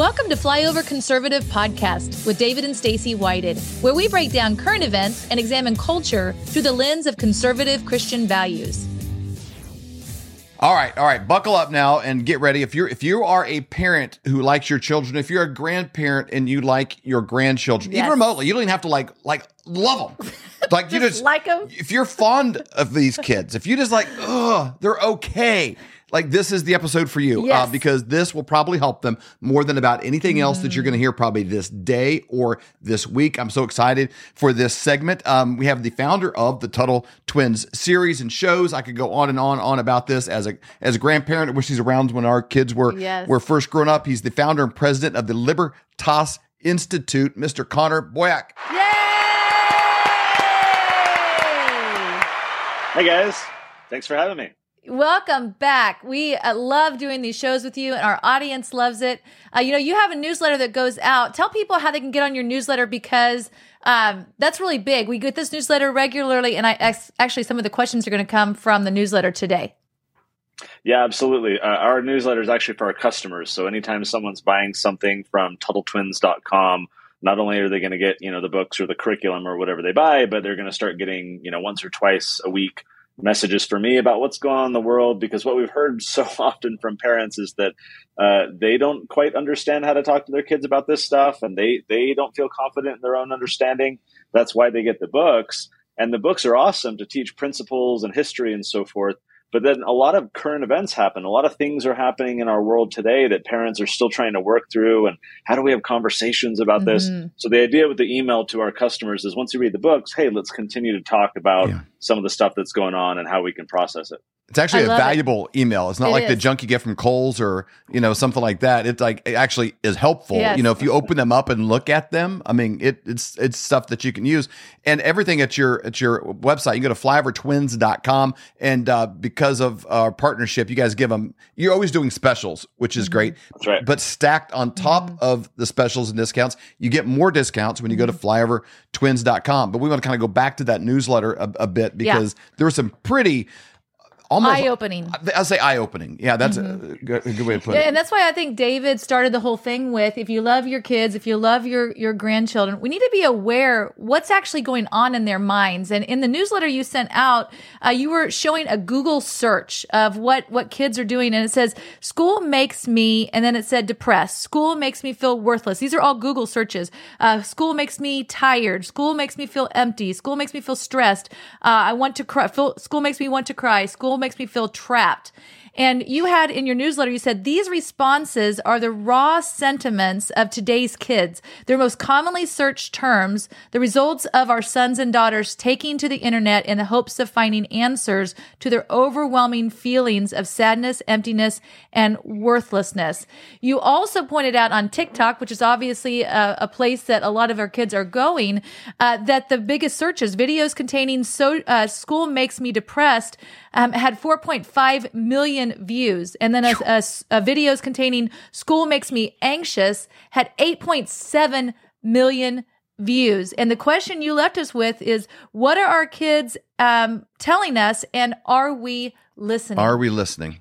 Welcome to Flyover Conservative Podcast with David and Stacy Whited, where we break down current events and examine culture through the lens of conservative Christian values. All right, all right, buckle up now and get ready. If you're if you are a parent who likes your children, if you're a grandparent and you like your grandchildren, Yes. even remotely, you don't even have to like like love them. Like you Just like them. If you're fond of these kids, if you just like, ugh, they're okay. Like this is the episode for you Yes. uh, because this will probably help them more than about anything else that you're going to hear probably this day or this week. I'm so excited for this segment. Um, we have the founder of the Tuttle Twins series and shows. I could go on and on and on about this as a as a grandparent. I wish he's around when our kids were Yes. were first growing up. He's the founder and president of the Libertas Institute, Mr. Connor Boyack. Yay! Hey guys, thanks for having me. Welcome back. We uh, love doing these shows with you, and our audience loves it. Uh, you know, you have a newsletter that goes out. Tell people how they can get on your newsletter because um, that's really big. We get this newsletter regularly, and I ex- actually some of the questions are going to come from the newsletter today. Yeah, absolutely. Uh, our newsletter is actually for our customers. So anytime someone's buying something from TuttleTwins.com, not only are they going to get you know the books or the curriculum or whatever they buy, but they're going to start getting you know once or twice a week messages for me about what's going on in the world. Because what we've heard so often from parents is that uh, they don't quite understand how to talk to their kids about this stuff, and they they don't feel confident in their own understanding. That's why they get the books, and the books are awesome to teach principles and history and so forth. But then a lot of current events happen. A lot of things are happening in our world today that parents are still trying to work through. And how do we have conversations about this? Mhm. So the idea with the email to our customers is once you read the books, hey, let's continue to talk about Yeah. some of the stuff that's going on and how we can process it. It's actually I a love it. valuable email. It's not It like the junk you get from Kohl's or you know something like that. It's like it actually is helpful. Yes. You know, if you open them up and look at them, I mean, it, it's it's stuff that you can use and everything at your at your website. You go to flyovertwins.com and uh, because of our partnership, you guys give them. You're always doing specials, which is great. Mm-hmm. That's right. But stacked on top mm-hmm. of the specials and discounts, you get more discounts when you go to mm-hmm. flyovertwins.com. But we want to kind of go back to that newsletter a, a bit Yeah. because there were some pretty almost Eye opening. I'll say eye opening. Yeah, that's a, good, a good way to put Yeah, it. and that's why I think David started the whole thing with if you love your kids, if you love your your grandchildren, we need to be aware what's actually going on in their minds. And in the newsletter you sent out, uh, you were showing a Google search of what what kids are doing, and it says school makes me, and then it said depressed. School makes me feel worthless. These are all Google searches. Uh, school makes me tired. School makes me feel empty. School makes me feel stressed. Uh, I want to cry. Feel, school makes me want to cry. School makes me feel trapped. And you had in your newsletter, you said these responses are the raw sentiments of today's kids. Their most commonly searched terms, the results of our sons and daughters taking to the internet in the hopes of finding answers to their overwhelming feelings of sadness, emptiness, and worthlessness. You also pointed out on TikTok, which is obviously a, a place that a lot of our kids are going, uh, that the biggest searches, videos containing so uh, school makes me depressed, um, had 4.5 million views, and then a, a, a videos containing "School Makes Me Anxious" had 8.7 million views. And the question you left us with is: What are our kids um, telling us, and are we listening? Are we listening?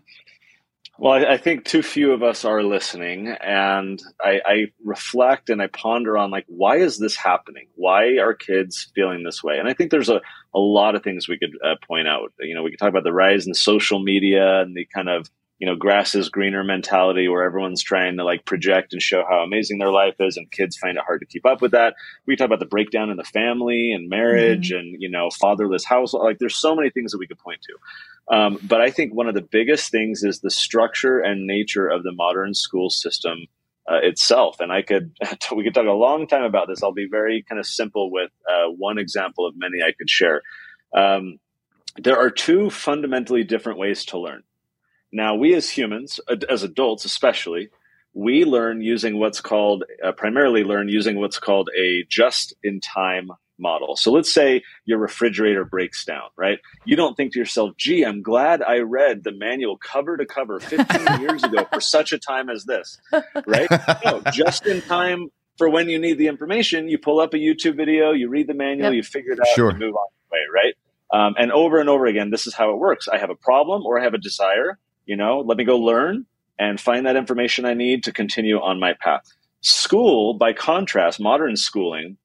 Well, I, I think too few of us are listening, and I, I reflect and I ponder on like why is this happening? Why are kids feeling this way? And I think there's a, a lot of things we could uh, point out. You know, we could talk about the rise in social media and the kind of you know grass is greener mentality where everyone's trying to like project and show how amazing their life is, and kids find it hard to keep up with that. We talk about the breakdown in the family and marriage, and you know fatherless household. Like there's so many things that we could point to. Um, but I think one of the biggest things is the structure and nature of the modern school system uh, itself. And I could we could talk a long time about this. I'll be very kind of simple with uh, one example of many I could share. Um, there are two fundamentally different ways to learn. Now, we as humans, as adults especially, we learn using what's called uh, primarily learn using what's called a just-in-time model. So let's say your refrigerator breaks down, right? You don't think to yourself, gee, I'm glad I read the manual cover to cover 15 years ago for such a time as this, right? No, just in time for when you need the information, you pull up a YouTube video, you read the manual, Yep. you figure it out, Sure. you move on your way, right? Um, and over and over again, this is how it works. I have a problem or I have a desire, you know, let me go learn. and find that information I need to continue on my path. School, by contrast, modern schooling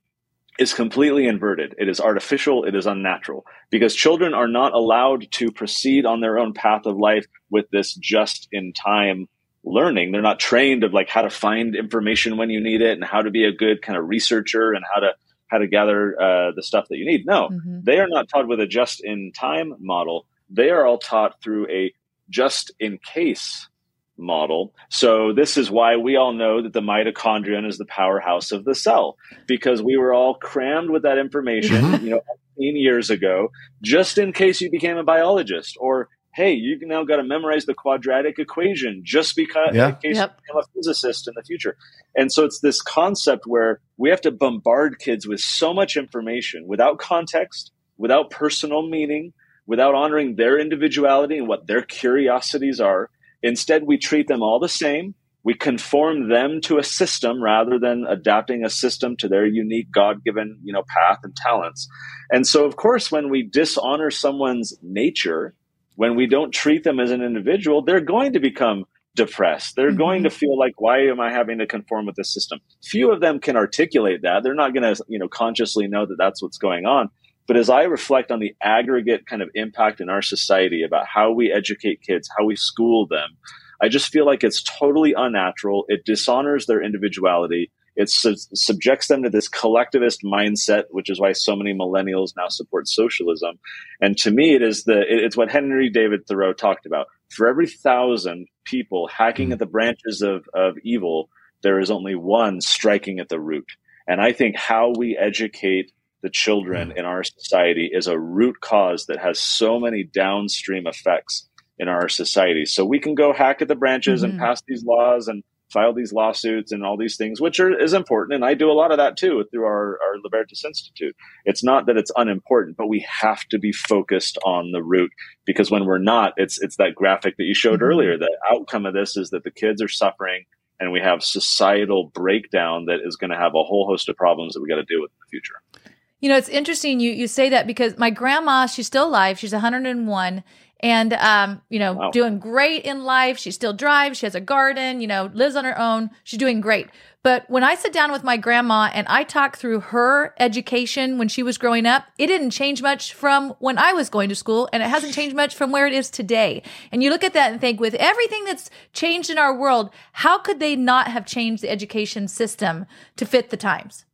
is completely inverted. It is artificial. It is unnatural because children are not allowed to proceed on their own path of life with this just in time learning. They're not trained of like how to find information when you need it and how to be a good kind of researcher and how to how to gather uh, the stuff that you need. No, mm-hmm. they are not taught with a just in time model. They are all taught through a just in case model. So this is why we all know that the mitochondrion is the powerhouse of the cell because we were all crammed with that information, mm-hmm. you know, 15 years ago, just in case you became a biologist or hey, you now got to memorize the quadratic equation just because yeah. in case yep. you become a physicist in the future. And so it's this concept where we have to bombard kids with so much information without context, without personal meaning, without honoring their individuality and what their curiosities are Instead, we treat them all the same. We conform them to a system rather than adapting a system to their unique God-given, you know, path and talents. And so, of course, when we dishonor someone's nature, when we don't treat them as an individual, they're going to become depressed. They're mm-hmm. going to feel like, why am I having to conform with this system? Few of them can articulate that. They're not going to, you know, consciously know that that's what's going on. But as I reflect on the aggregate kind of impact in our society about how we educate kids, how we school them, I just feel like it's totally unnatural. It dishonors their individuality. It su- subjects them to this collectivist mindset, which is why so many millennials now support socialism. And to me, it is the it's what Henry David Thoreau talked about. For every thousand people hacking at the branches of, of evil, there is only one striking at the root. And I think how we educate the children in our society is a root cause that has so many downstream effects in our society. So we can go hack at the branches mm-hmm. and pass these laws and file these lawsuits and all these things, which are, is important. And I do a lot of that too through our, our Libertas Institute. It's not that it's unimportant, but we have to be focused on the root because when we're not, it's, it's that graphic that you showed mm-hmm. earlier. The outcome of this is that the kids are suffering and we have societal breakdown that is going to have a whole host of problems that we got to deal with in the future. You know, it's interesting you you say that because my grandma, she's still alive. She's 101 and um, you know, wow. doing great in life. She still drives, she has a garden, you know, lives on her own. She's doing great. But when I sit down with my grandma and I talk through her education when she was growing up, it didn't change much from when I was going to school, and it hasn't changed much from where it is today. And you look at that and think, with everything that's changed in our world, how could they not have changed the education system to fit the times?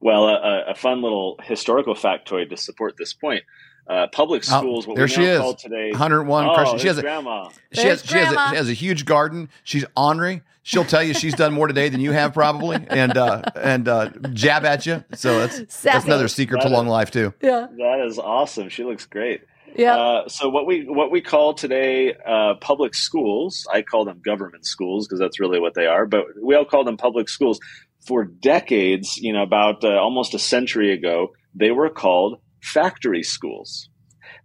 Well, a, a, fun little historical factoid to support this point. Uh, public oh, schools, oh, there she is. today, 101. Oh, she has a grandma. She has, she, has a, she has a huge garden. She's ornery. She'll tell you she's done more today than you have probably, and uh, and uh, jab at you. So that's that's another secret that to long life too. Yeah, that is awesome. She looks great. Yeah. Uh, so what we what we call today uh, public schools, I call them government schools because that's really what they are. But we all call them public schools for decades, you know, about uh, almost a century ago, they were called factory schools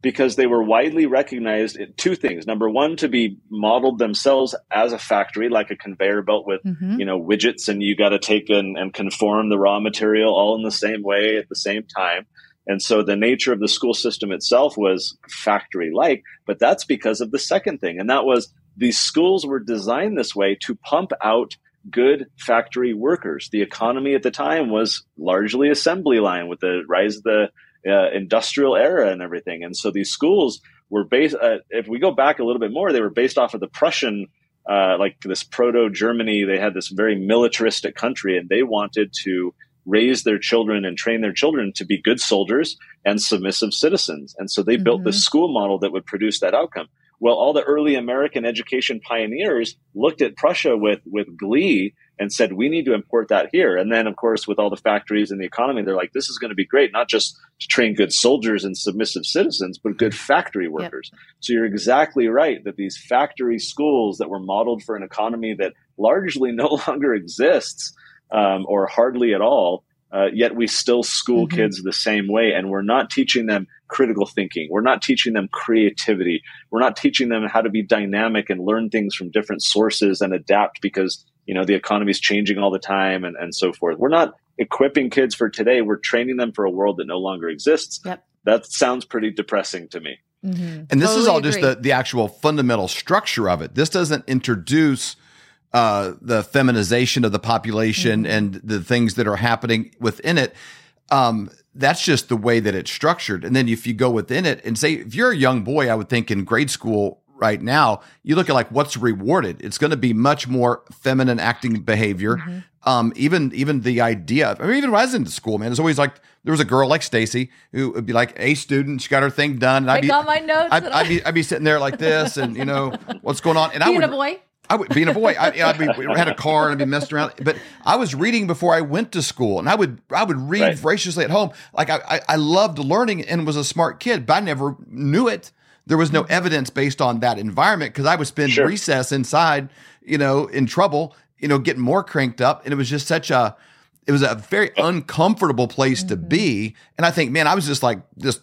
because they were widely recognized in two things number one to be modeled themselves as a factory like a conveyor belt with mm-hmm. you know widgets and you got to take and, and conform the raw material all in the same way at the same time and so the nature of the school system itself was factory like but that's because of the second thing and that was these schools were designed this way to pump out good factory workers. The economy at the time was largely assembly line with the rise of the uh, industrial era and everything. And so these schools were based, uh, if we go back a little bit more, they were based off of the Prussian, uh, like this proto Germany. They had this very militaristic country and they wanted to raise their children and train their children to be good soldiers and submissive citizens. And so they mm-hmm. built this school model that would produce that outcome. Well, all the early American education pioneers looked at Prussia with, with glee and said, we need to import that here. And then, of course, with all the factories and the economy, they're like, this is going to be great, not just to train good soldiers and submissive citizens, but good factory workers. Yep. So you're exactly right that these factory schools that were modeled for an economy that largely no longer exists um, or hardly at all uh, yet we still school mm-hmm. kids the same way and we're not teaching them critical thinking. We're not teaching them creativity. We're not teaching them how to be dynamic and learn things from different sources and adapt because you know the economy is changing all the time and, and so forth. We're not equipping kids for today. We're training them for a world that no longer exists. Yep. that sounds pretty depressing to me. And this is Totally all just the, the actual fundamental structure of it. This doesn't introduce uh, the feminization of the population Mm-hmm. and the things that are happening within it. Um, that's just the way that it's structured. And then if you go within it and say, if you're a young boy, I would think in grade school right now, you look at like what's rewarded. It's going to be much more feminine acting behavior. Mm-hmm. Um, even even the idea. I mean, even when I was in school, man, it's always like there was a girl like Stacy who would be like a student. She got her thing done. And I'd be, all my notes I'd, I'd be I'd be sitting there like this, and you know what's going on. And I would a boy. I would being a boy. I, I'd be had a car and I'd be messing around. But I was reading before I went to school, and I would I would read Right. voraciously at home. Like I, I I loved learning and was a smart kid, but I never knew it. There was no mm-hmm. evidence based on that environment because I would spend Sure. recess inside, you know, in trouble, you know, getting more cranked up, and it was just such a. It was a very uh. uncomfortable place to mm-hmm. be, and I think, man, I was just like this,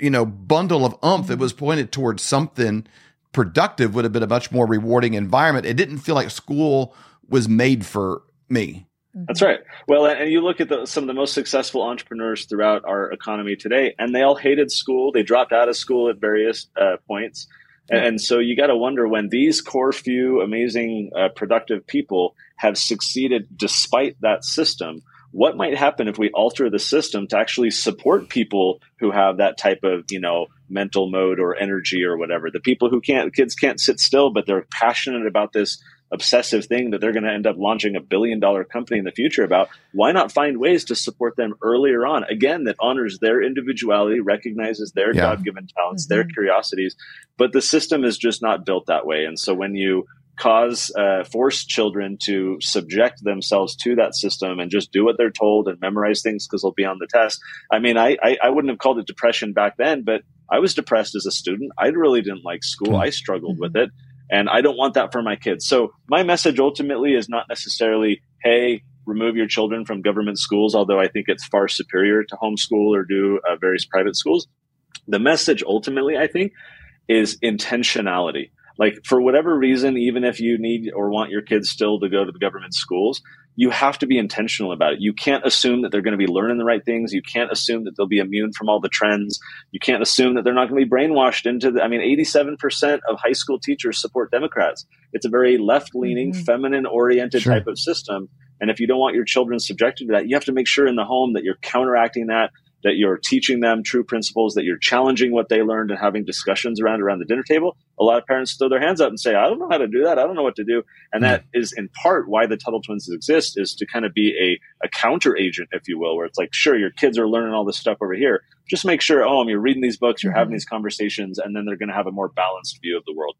you know, bundle of umph that mm-hmm. was pointed towards something productive would have been a much more rewarding environment. It didn't feel like school was made for me. That's right. Well, and you look at the, some of the most successful entrepreneurs throughout our economy today, and they all hated school. They dropped out of school at various uh, points. And, and so you got to wonder when these core few amazing, uh, productive people have succeeded despite that system, what might happen if we alter the system to actually support people who have that type of, you know, mental mode or energy or whatever? The people who can't, kids can't sit still, but they're passionate about this obsessive thing that they're going to end up launching a billion dollar company in the future about why not find ways to support them earlier on again that honors their individuality recognizes their Yeah. god-given talents their mm-hmm. curiosities but the system is just not built that way and so when you cause uh, force children to subject themselves to that system and just do what they're told and memorize things because they'll be on the test i mean I, I i wouldn't have called it depression back then but i was depressed as a student i really didn't like school i struggled with it and I don't want that for my kids. So my message ultimately is not necessarily, hey, remove your children from government schools, although I think it's far superior to homeschool or do uh, various private schools. The message ultimately, I think, is intentionality. Like for whatever reason, even if you need or want your kids still to go to the government schools, you have to be intentional about it. You can't assume that they're going to be learning the right things. You can't assume that they'll be immune from all the trends. You can't assume that they're not going to be brainwashed into the, I mean, 87% of high school teachers support Democrats. It's a very left leaning, Mhm. feminine oriented Sure. type of system. And if you don't want your children subjected to that, you have to make sure in the home that you're counteracting that, that you're teaching them true principles, that you're challenging what they learned and having discussions around around the dinner table. A lot of parents throw their hands up and say, I don't know how to do that. I don't know what to do. And that hmm. is in part why the Tuttle twins exist is to kind of be a, a counter agent, if you will, where it's like, sure, your kids are learning all this stuff over here. Just make sure, oh, you're reading these books, you're hmm. having these conversations, and then they're going to have a more balanced view of the world.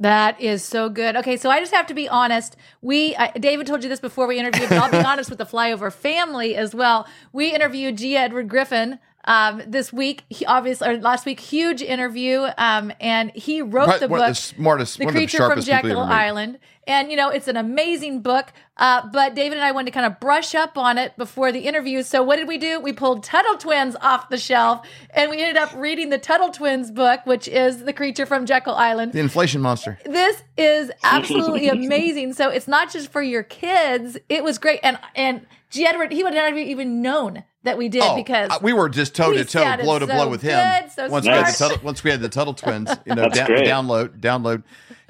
That is so good. Okay, so I just have to be honest. We, I, David told you this before we interviewed, but I'll be honest with the flyover family as well. We interviewed G. Edward Griffin um, this week, he, obviously, or last week, huge interview. Um, and he wrote Right, the book, the smartest, The one of the Creature from sharpest people you Jekyll. Island. And, you know, it's an amazing book. Uh, but David and I wanted to kind of brush up on it before the interview. So what did we do? We pulled Tuttle Twins off the shelf and we ended up reading the Tuttle Twins book, which is The Creature from Jekyll Island The inflation monster. this is absolutely amazing. So it's not just for your kids. It was great, and and G. Edward he would not have even known that we did Oh, because uh, we were just toe to toe, blow to so blow with him. good, so once we had the. Tuttle, once we had the Tuttle twins, you know, That's down, great. download, download.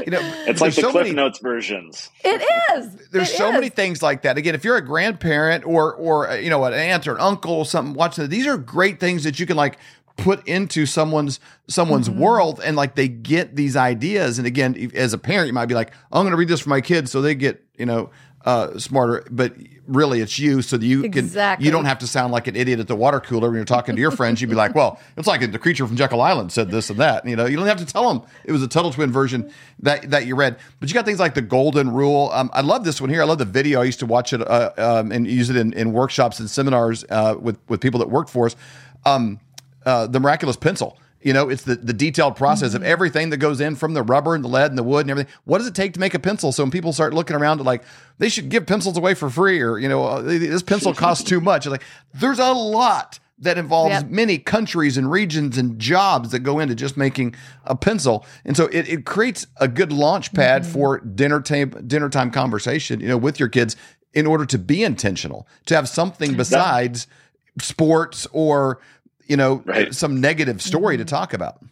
You know, It's like the so Cliff many, Notes versions. it is. there's It so is. many things like that. Again, if you're a grandparent or or uh, you know an aunt or an uncle or something watching these are great things that you can like put into someone's someone's Mm-hmm. world and like they get these ideas. And again, as a parent, you might be like, I'm going to read this for my kids so they get you know uh, smarter. But really, it's you, so that you can Exactly. you don't have to sound like an idiot at the water cooler when you're talking to your friends. You'd be like, well, it's like the creature from Jekyll Island said this and that. You know, you don't have to tell them it was a Tuttle Twin version that that you read. But you got things like the Golden Rule. Um, I love this one here. I love the video. I used to watch it uh, um, and use it in, in workshops and seminars uh, with with people that worked for us. Um, uh, the miraculous pencil. You know, it's the, the detailed process of everything that goes in from the rubber and the lead and the wood and everything. What does it take to make a pencil? So when people start looking around at like, they should give pencils away for free or, you know, uh, this pencil costs too much. Like, there's a lot that involves Yep. many countries and regions and jobs that go into just making a pencil. And so it, it creates a good launch pad for dinner time, dinner time conversation, you know, with your kids in order to be intentional, to have something besides sports or, you know, Right. some negative story to talk about.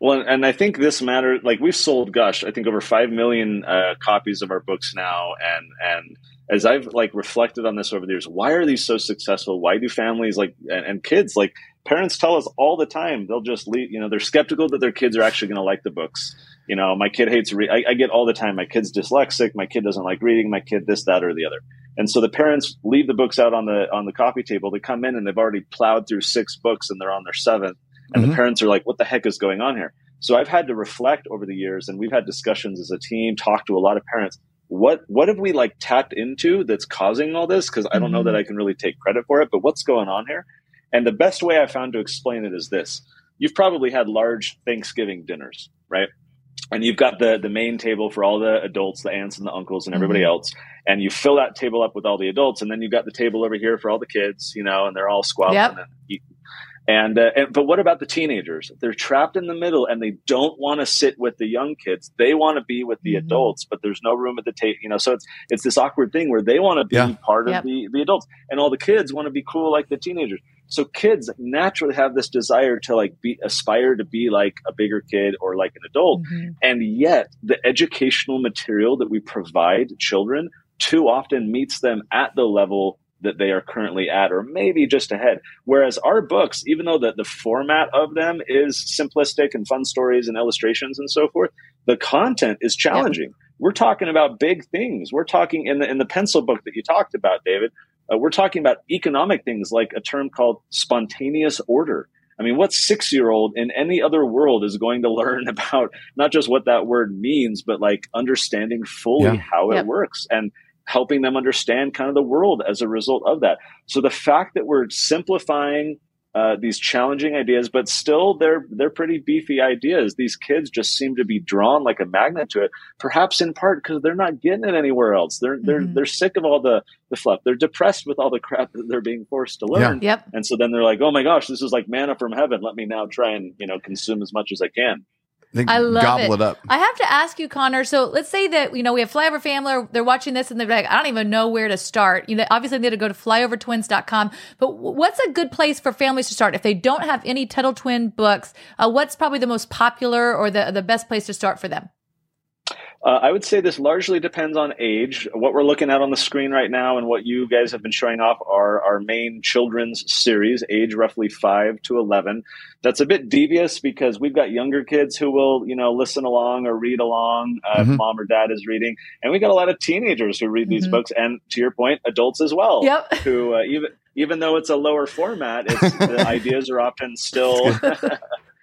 Well, and I think this matter. Like we've sold, gosh, I think over five million uh, copies of our books now, and and as I've like reflected on this over the years, why are these so successful? Why do families like and, and kids like parents tell us all the time they'll just leave. You know, they're skeptical that their kids are actually going to like the books. You know, my kid hates read. I, I get all the time. My kid's dyslexic. My kid doesn't like reading. My kid this, that, or the other. And so the parents leave the books out on the on the coffee table. They come in and they've already plowed through six books and they're on their seventh. And mm-hmm. the parents are like, "What the heck is going on here?" So I've had to reflect over the years, and we've had discussions as a team, talk to a lot of parents. What what have we like tapped into that's causing all this? Because I don't know that mm-hmm. I can really take credit for it, but what's going on here? And the best way I found to explain it is this: you've probably had large Thanksgiving dinners, right? And you've got the the main table for all the adults, the aunts and the uncles and everybody mm-hmm. else, and you fill that table up with all the adults, and then you've got the table over here for all the kids, you know, and they're all squabbling yep. and eating. And, uh, and, but what about the teenagers? They're trapped in the middle and they don't want to sit with the young kids. They want to be with the mm-hmm. adults, but there's no room at the table. You know, so it's it's this awkward thing where they want to be yeah. part of the the adults, and all the kids want to be cool like the teenagers. So kids naturally have this desire to like be aspire to be like a bigger kid or like an adult, mm-hmm. and yet the educational material that we provide children too often meets them at the level that they are currently at, or maybe just ahead. Whereas our books, even though the, the format of them is simplistic and fun stories and illustrations and so forth, the content is challenging. Yep. We're talking about big things. We're talking in the in the pencil book that you talked about, David. Uh, we're talking about economic things like a term called spontaneous order. I mean, what six year old in any other world is going to learn about not just what that word means, but like understanding fully yeah. how it works? And helping them understand kind of the world as a result of that. So the fact that we're simplifying uh, these challenging ideas, but still they're they're pretty beefy ideas. These kids just seem to be drawn like a magnet to it. Perhaps in part because they're not getting it anywhere else. They're they're mm-hmm. they're sick of all the the fluff. They're depressed with all the crap that they're being forced to learn. Yeah. Yep. And so then they're like, oh my gosh, this is like manna from heaven. Let me now try and you know consume as much as I can. I love gobble it. it. up. I have to ask you, Connor. So let's say that you know we have Flyover Family. They're watching this and they're like, I don't even know where to start. You know, obviously they need to go to flyovertwins.com. But what's a good place for families to start if they don't have any Tuttle Twin books? Uh, what's probably the most popular or the the best place to start for them? Uh, I would say this largely depends on age. What we're looking at on the screen right now and what you guys have been showing off are our main children's series, age roughly 5 to 11. That's a bit devious because we've got younger kids who will, you know, listen along or read along uh, mm-hmm. if mom or dad is reading. And we got a lot of teenagers who read mm-hmm. these books and to your point, adults as well. Yep. Who uh, even even though it's a lower format, the ideas are often still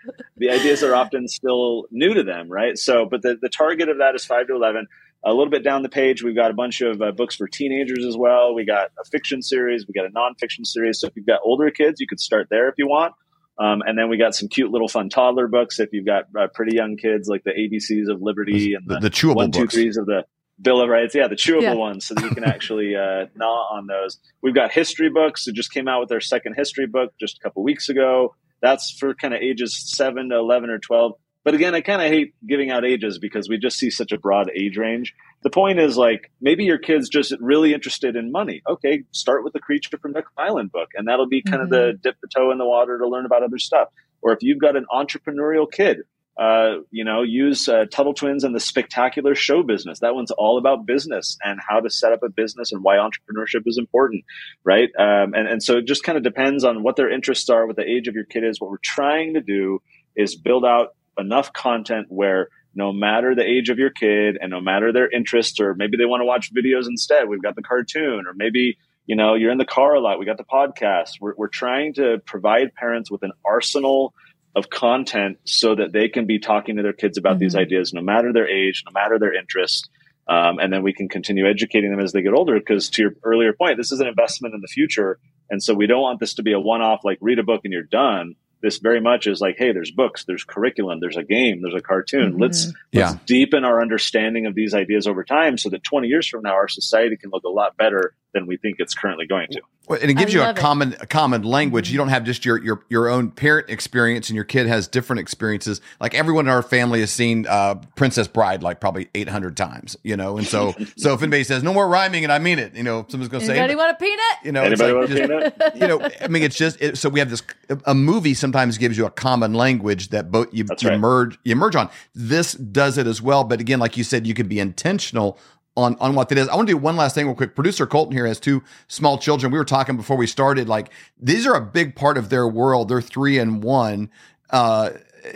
the ideas are often still new to them, right? So, but the, the target of that is 5 to 11. A little bit down the page, we've got a bunch of uh, books for teenagers as well. We got a fiction series, we got a nonfiction series. So if you've got older kids, you could start there if you want. Um, and then we got some cute little fun toddler books. If you've got uh, pretty young kids, like the ABCs of Liberty and the, the, the chewable one, two, threes of the Bill of Rights. Yeah, the chewable yeah. ones, so that you can actually uh, gnaw on those. We've got history books. It just came out with their second history book just a couple weeks ago. That's for kind of ages seven to 11 or 12. But again, I kind of hate giving out ages because we just see such a broad age range. The point is like maybe your kid's just really interested in money. Okay, start with the Creature from Nook Island book, and that'll be kind mm-hmm. of the dip the toe in the water to learn about other stuff. Or if you've got an entrepreneurial kid, uh, you know, use uh, Tuttle Twins and the spectacular show business. That one's all about business and how to set up a business and why entrepreneurship is important, right? Um, and, and so it just kind of depends on what their interests are, what the age of your kid is. What we're trying to do is build out enough content where no matter the age of your kid and no matter their interests, or maybe they want to watch videos instead, we've got the cartoon, or maybe you know you're in the car a lot, we got the podcast. We're, we're trying to provide parents with an arsenal of content so that they can be talking to their kids about mm-hmm. these ideas, no matter their age, no matter their interest. Um, and then we can continue educating them as they get older. Because to your earlier point, this is an investment in the future. And so we don't want this to be a one off, like read a book and you're done. This very much is like, hey, there's books, there's curriculum, there's a game, there's a cartoon. Mm-hmm. Let's yeah. let's deepen our understanding of these ideas over time so that 20 years from now our society can look a lot better than we think it's currently going to. Well, and it gives I you a love it. common a common language. You don't have just your your your own parent experience, and your kid has different experiences. Like everyone in our family has seen uh, Princess Bride like probably eight hundred times, you know. And so so if anybody says no more rhyming, and I mean it, you know, someone's going to say, Anybody want a peanut? you know, Anybody like want to just- peanut? you know, I mean, it's just it, so we have this. A movie sometimes gives you a common language that both you, you right. merge you merge on. This does it as well, but again, like you said, you can be intentional on on what that is. I want to do one last thing real quick. Producer Colton here has two small children. We were talking before we started. Like these are a big part of their world. They're three and one. Uh,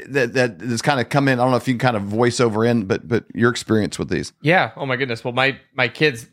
that that has kind of come in. I don't know if you can kind of voice over in, but but your experience with these. Yeah. Oh my goodness. Well, my my kids.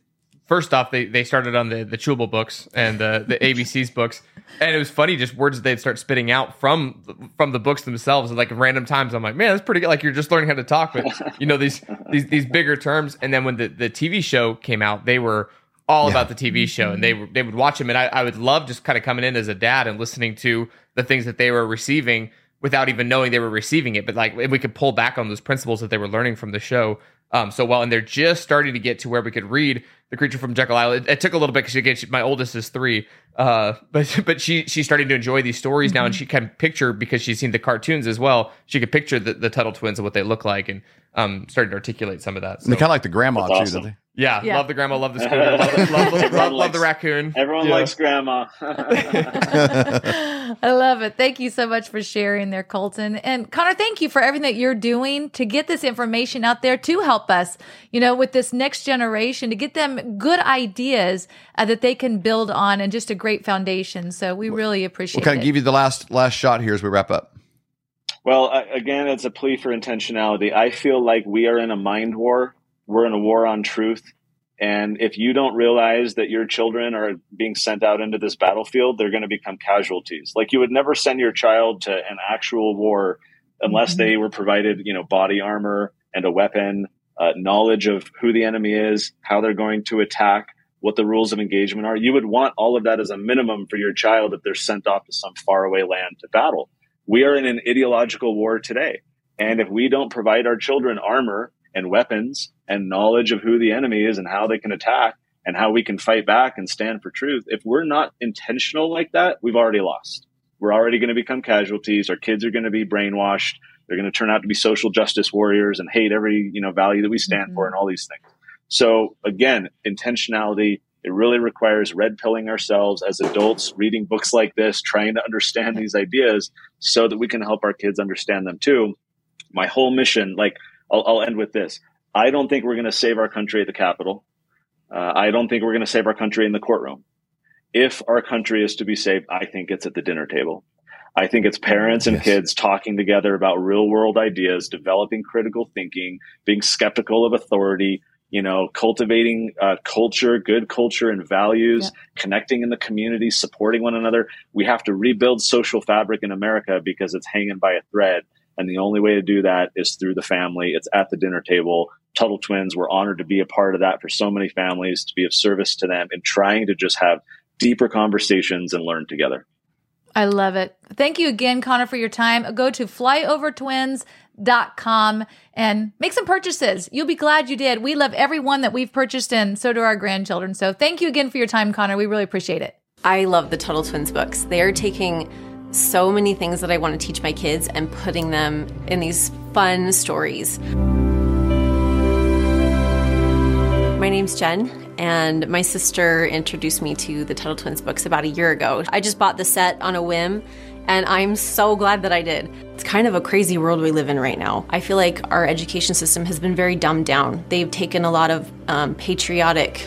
First off, they, they started on the the Chewable books and uh, the ABC's books, and it was funny just words they'd start spitting out from from the books themselves. And like at random times, I'm like, man, that's pretty good. Like you're just learning how to talk, but you know these these these bigger terms. And then when the the TV show came out, they were all about the TV show, and they they would watch them. And I, I would love just kind of coming in as a dad and listening to the things that they were receiving without even knowing they were receiving it. But like we could pull back on those principles that they were learning from the show. Um, so well, and they're just starting to get to where we could read the creature from Jekyll Island. It, it took a little bit because again, she, my oldest is three, uh, but but she she's starting to enjoy these stories now, and she can picture because she's seen the cartoons as well. She could picture the, the Tuttle twins and what they look like, and um, started to articulate some of that. So, they kind of like the grandma That's too. awesome. Don't they? yeah, Yeah. love the grandma, love the scooter, love, love, love, love, Everyone love the raccoon. Everyone Yeah. likes grandma. I love it. Thank you so much for sharing there, Colton. And Connor, thank you for everything that you're doing to get this information out there to help us, you know, with this next generation, to get them good ideas uh, that they can build on and just a great foundation. So we really appreciate We'll kind it. of give you the last last shot here as we wrap up. Well, I- again, it's a plea for intentionality. I feel like we are in a mind war. We're in a war on truth. And if you don't realize that your children are being sent out into this battlefield, they're going to become casualties. Like you would never send your child to an actual war unless Mhm. they were provided, you know, body armor and a weapon, uh, knowledge of who the enemy is, how they're going to attack, what the rules of engagement are. You would want all of that as a minimum for your child if they're sent off to some faraway land to battle. We are in an ideological war today. And if we don't provide our children armor and weapons and knowledge of who the enemy is and how they can attack and how we can fight back and stand for truth, if we're not intentional like that, we've already lost. We're already going to become casualties. Our kids are going to be brainwashed. They're going to turn out to be social justice warriors and hate every, you know, value that we stand Mhm. for and all these things. So again, intentionality, it really requires red pilling ourselves as adults, reading books like this, trying to understand these ideas so that we can help our kids understand them too. My whole mission, like I'll, I'll end with this. I don't think we're going to save our country at the Capitol. Uh, I don't think we're going to save our country in the courtroom. If our country is to be saved, I think it's at the dinner table. I think it's parents and Yes. kids talking together about real world ideas, developing critical thinking, being skeptical of authority, you know, cultivating uh, culture, good culture and values, connecting in the community, supporting one another. We have to rebuild social fabric in America because it's hanging by a thread. And the only way to do that is through the family. It's at the dinner table. Tuttle Twins, we're honored to be a part of that for so many families, to be of service to them and trying to just have deeper conversations and learn together. I love it. Thank you again, Connor, for your time. Go to flyovertwins.com and make some purchases. You'll be glad you did. We love every one that we've purchased, and so do our grandchildren. So thank you again for your time, Connor. We really appreciate it. I love the Tuttle Twins books. They are taking so many things that I want to teach my kids and putting them in these fun stories. My name's Jen, and my sister introduced me to the Tuttle Twins books about a year ago. I just bought the set on a whim, and I'm so glad that I did. It's kind of a crazy world we live in right now. I feel like our education system has been very dumbed down. They've taken a lot of um, patriotic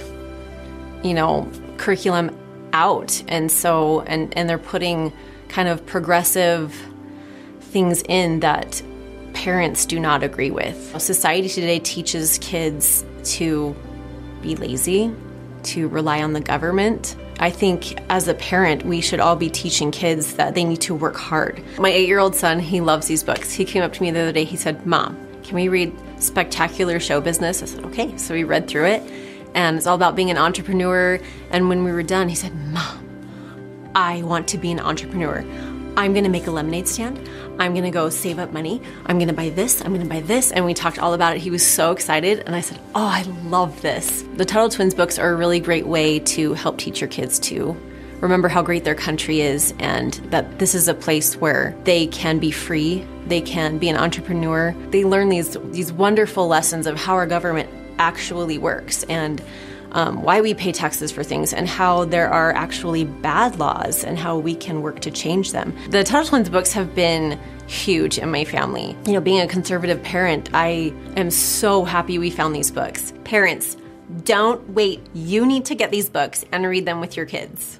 you know curriculum out and so and and they're putting kind of progressive things in that parents do not agree with. Society today teaches kids to be lazy to rely on the government. I think as a parent we should all be teaching kids that they need to work hard. My eight-year-old son he loves these books. He came up to me the other day he said mom can we read spectacular show business? I said okay. So we read through it and it's all about being an entrepreneur. And when we were done, he said, Mom, I want to be an entrepreneur. I'm to make a lemonade stand. I'm to go save up money. I'm to buy this. I'm to buy this. And we talked all about it. He was so excited. And I said, Oh, I love this. The Tuttle Twins books are a really great way to help teach your kids to remember how great their country is and that this is a place where they can be free. They can be an entrepreneur. They learn these, these wonderful lessons of how our government actually works and um, why we pay taxes for things and how there are actually bad laws and how we can work to change them. The Tuttle Twins books have been huge in my family. You know, being a conservative parent, I am so happy we found these books. Parents, don't wait. You need to get these books and read them with your kids.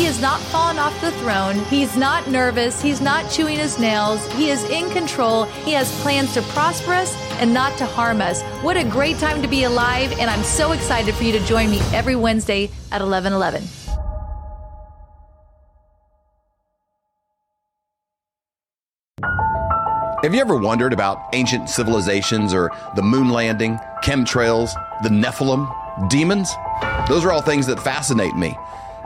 He has not fallen off the throne. He's not nervous. He's not chewing his nails. He is in control. He has plans to prosper us and not to harm us. What a great time to be alive, and I'm so excited for you to join me every Wednesday at 11:11. Have you ever wondered about ancient civilizations or the moon landing, chemtrails, the Nephilim, demons? Those are all things that fascinate me.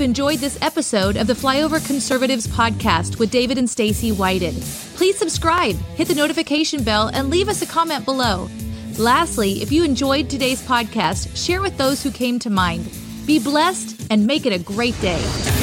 you've enjoyed this episode of the Flyover Conservatives podcast with David and Stacy Whited. Please subscribe, hit the notification bell, and leave us a comment below. Lastly, if you enjoyed today's podcast, share with those who came to mind. Be blessed and make it a great day.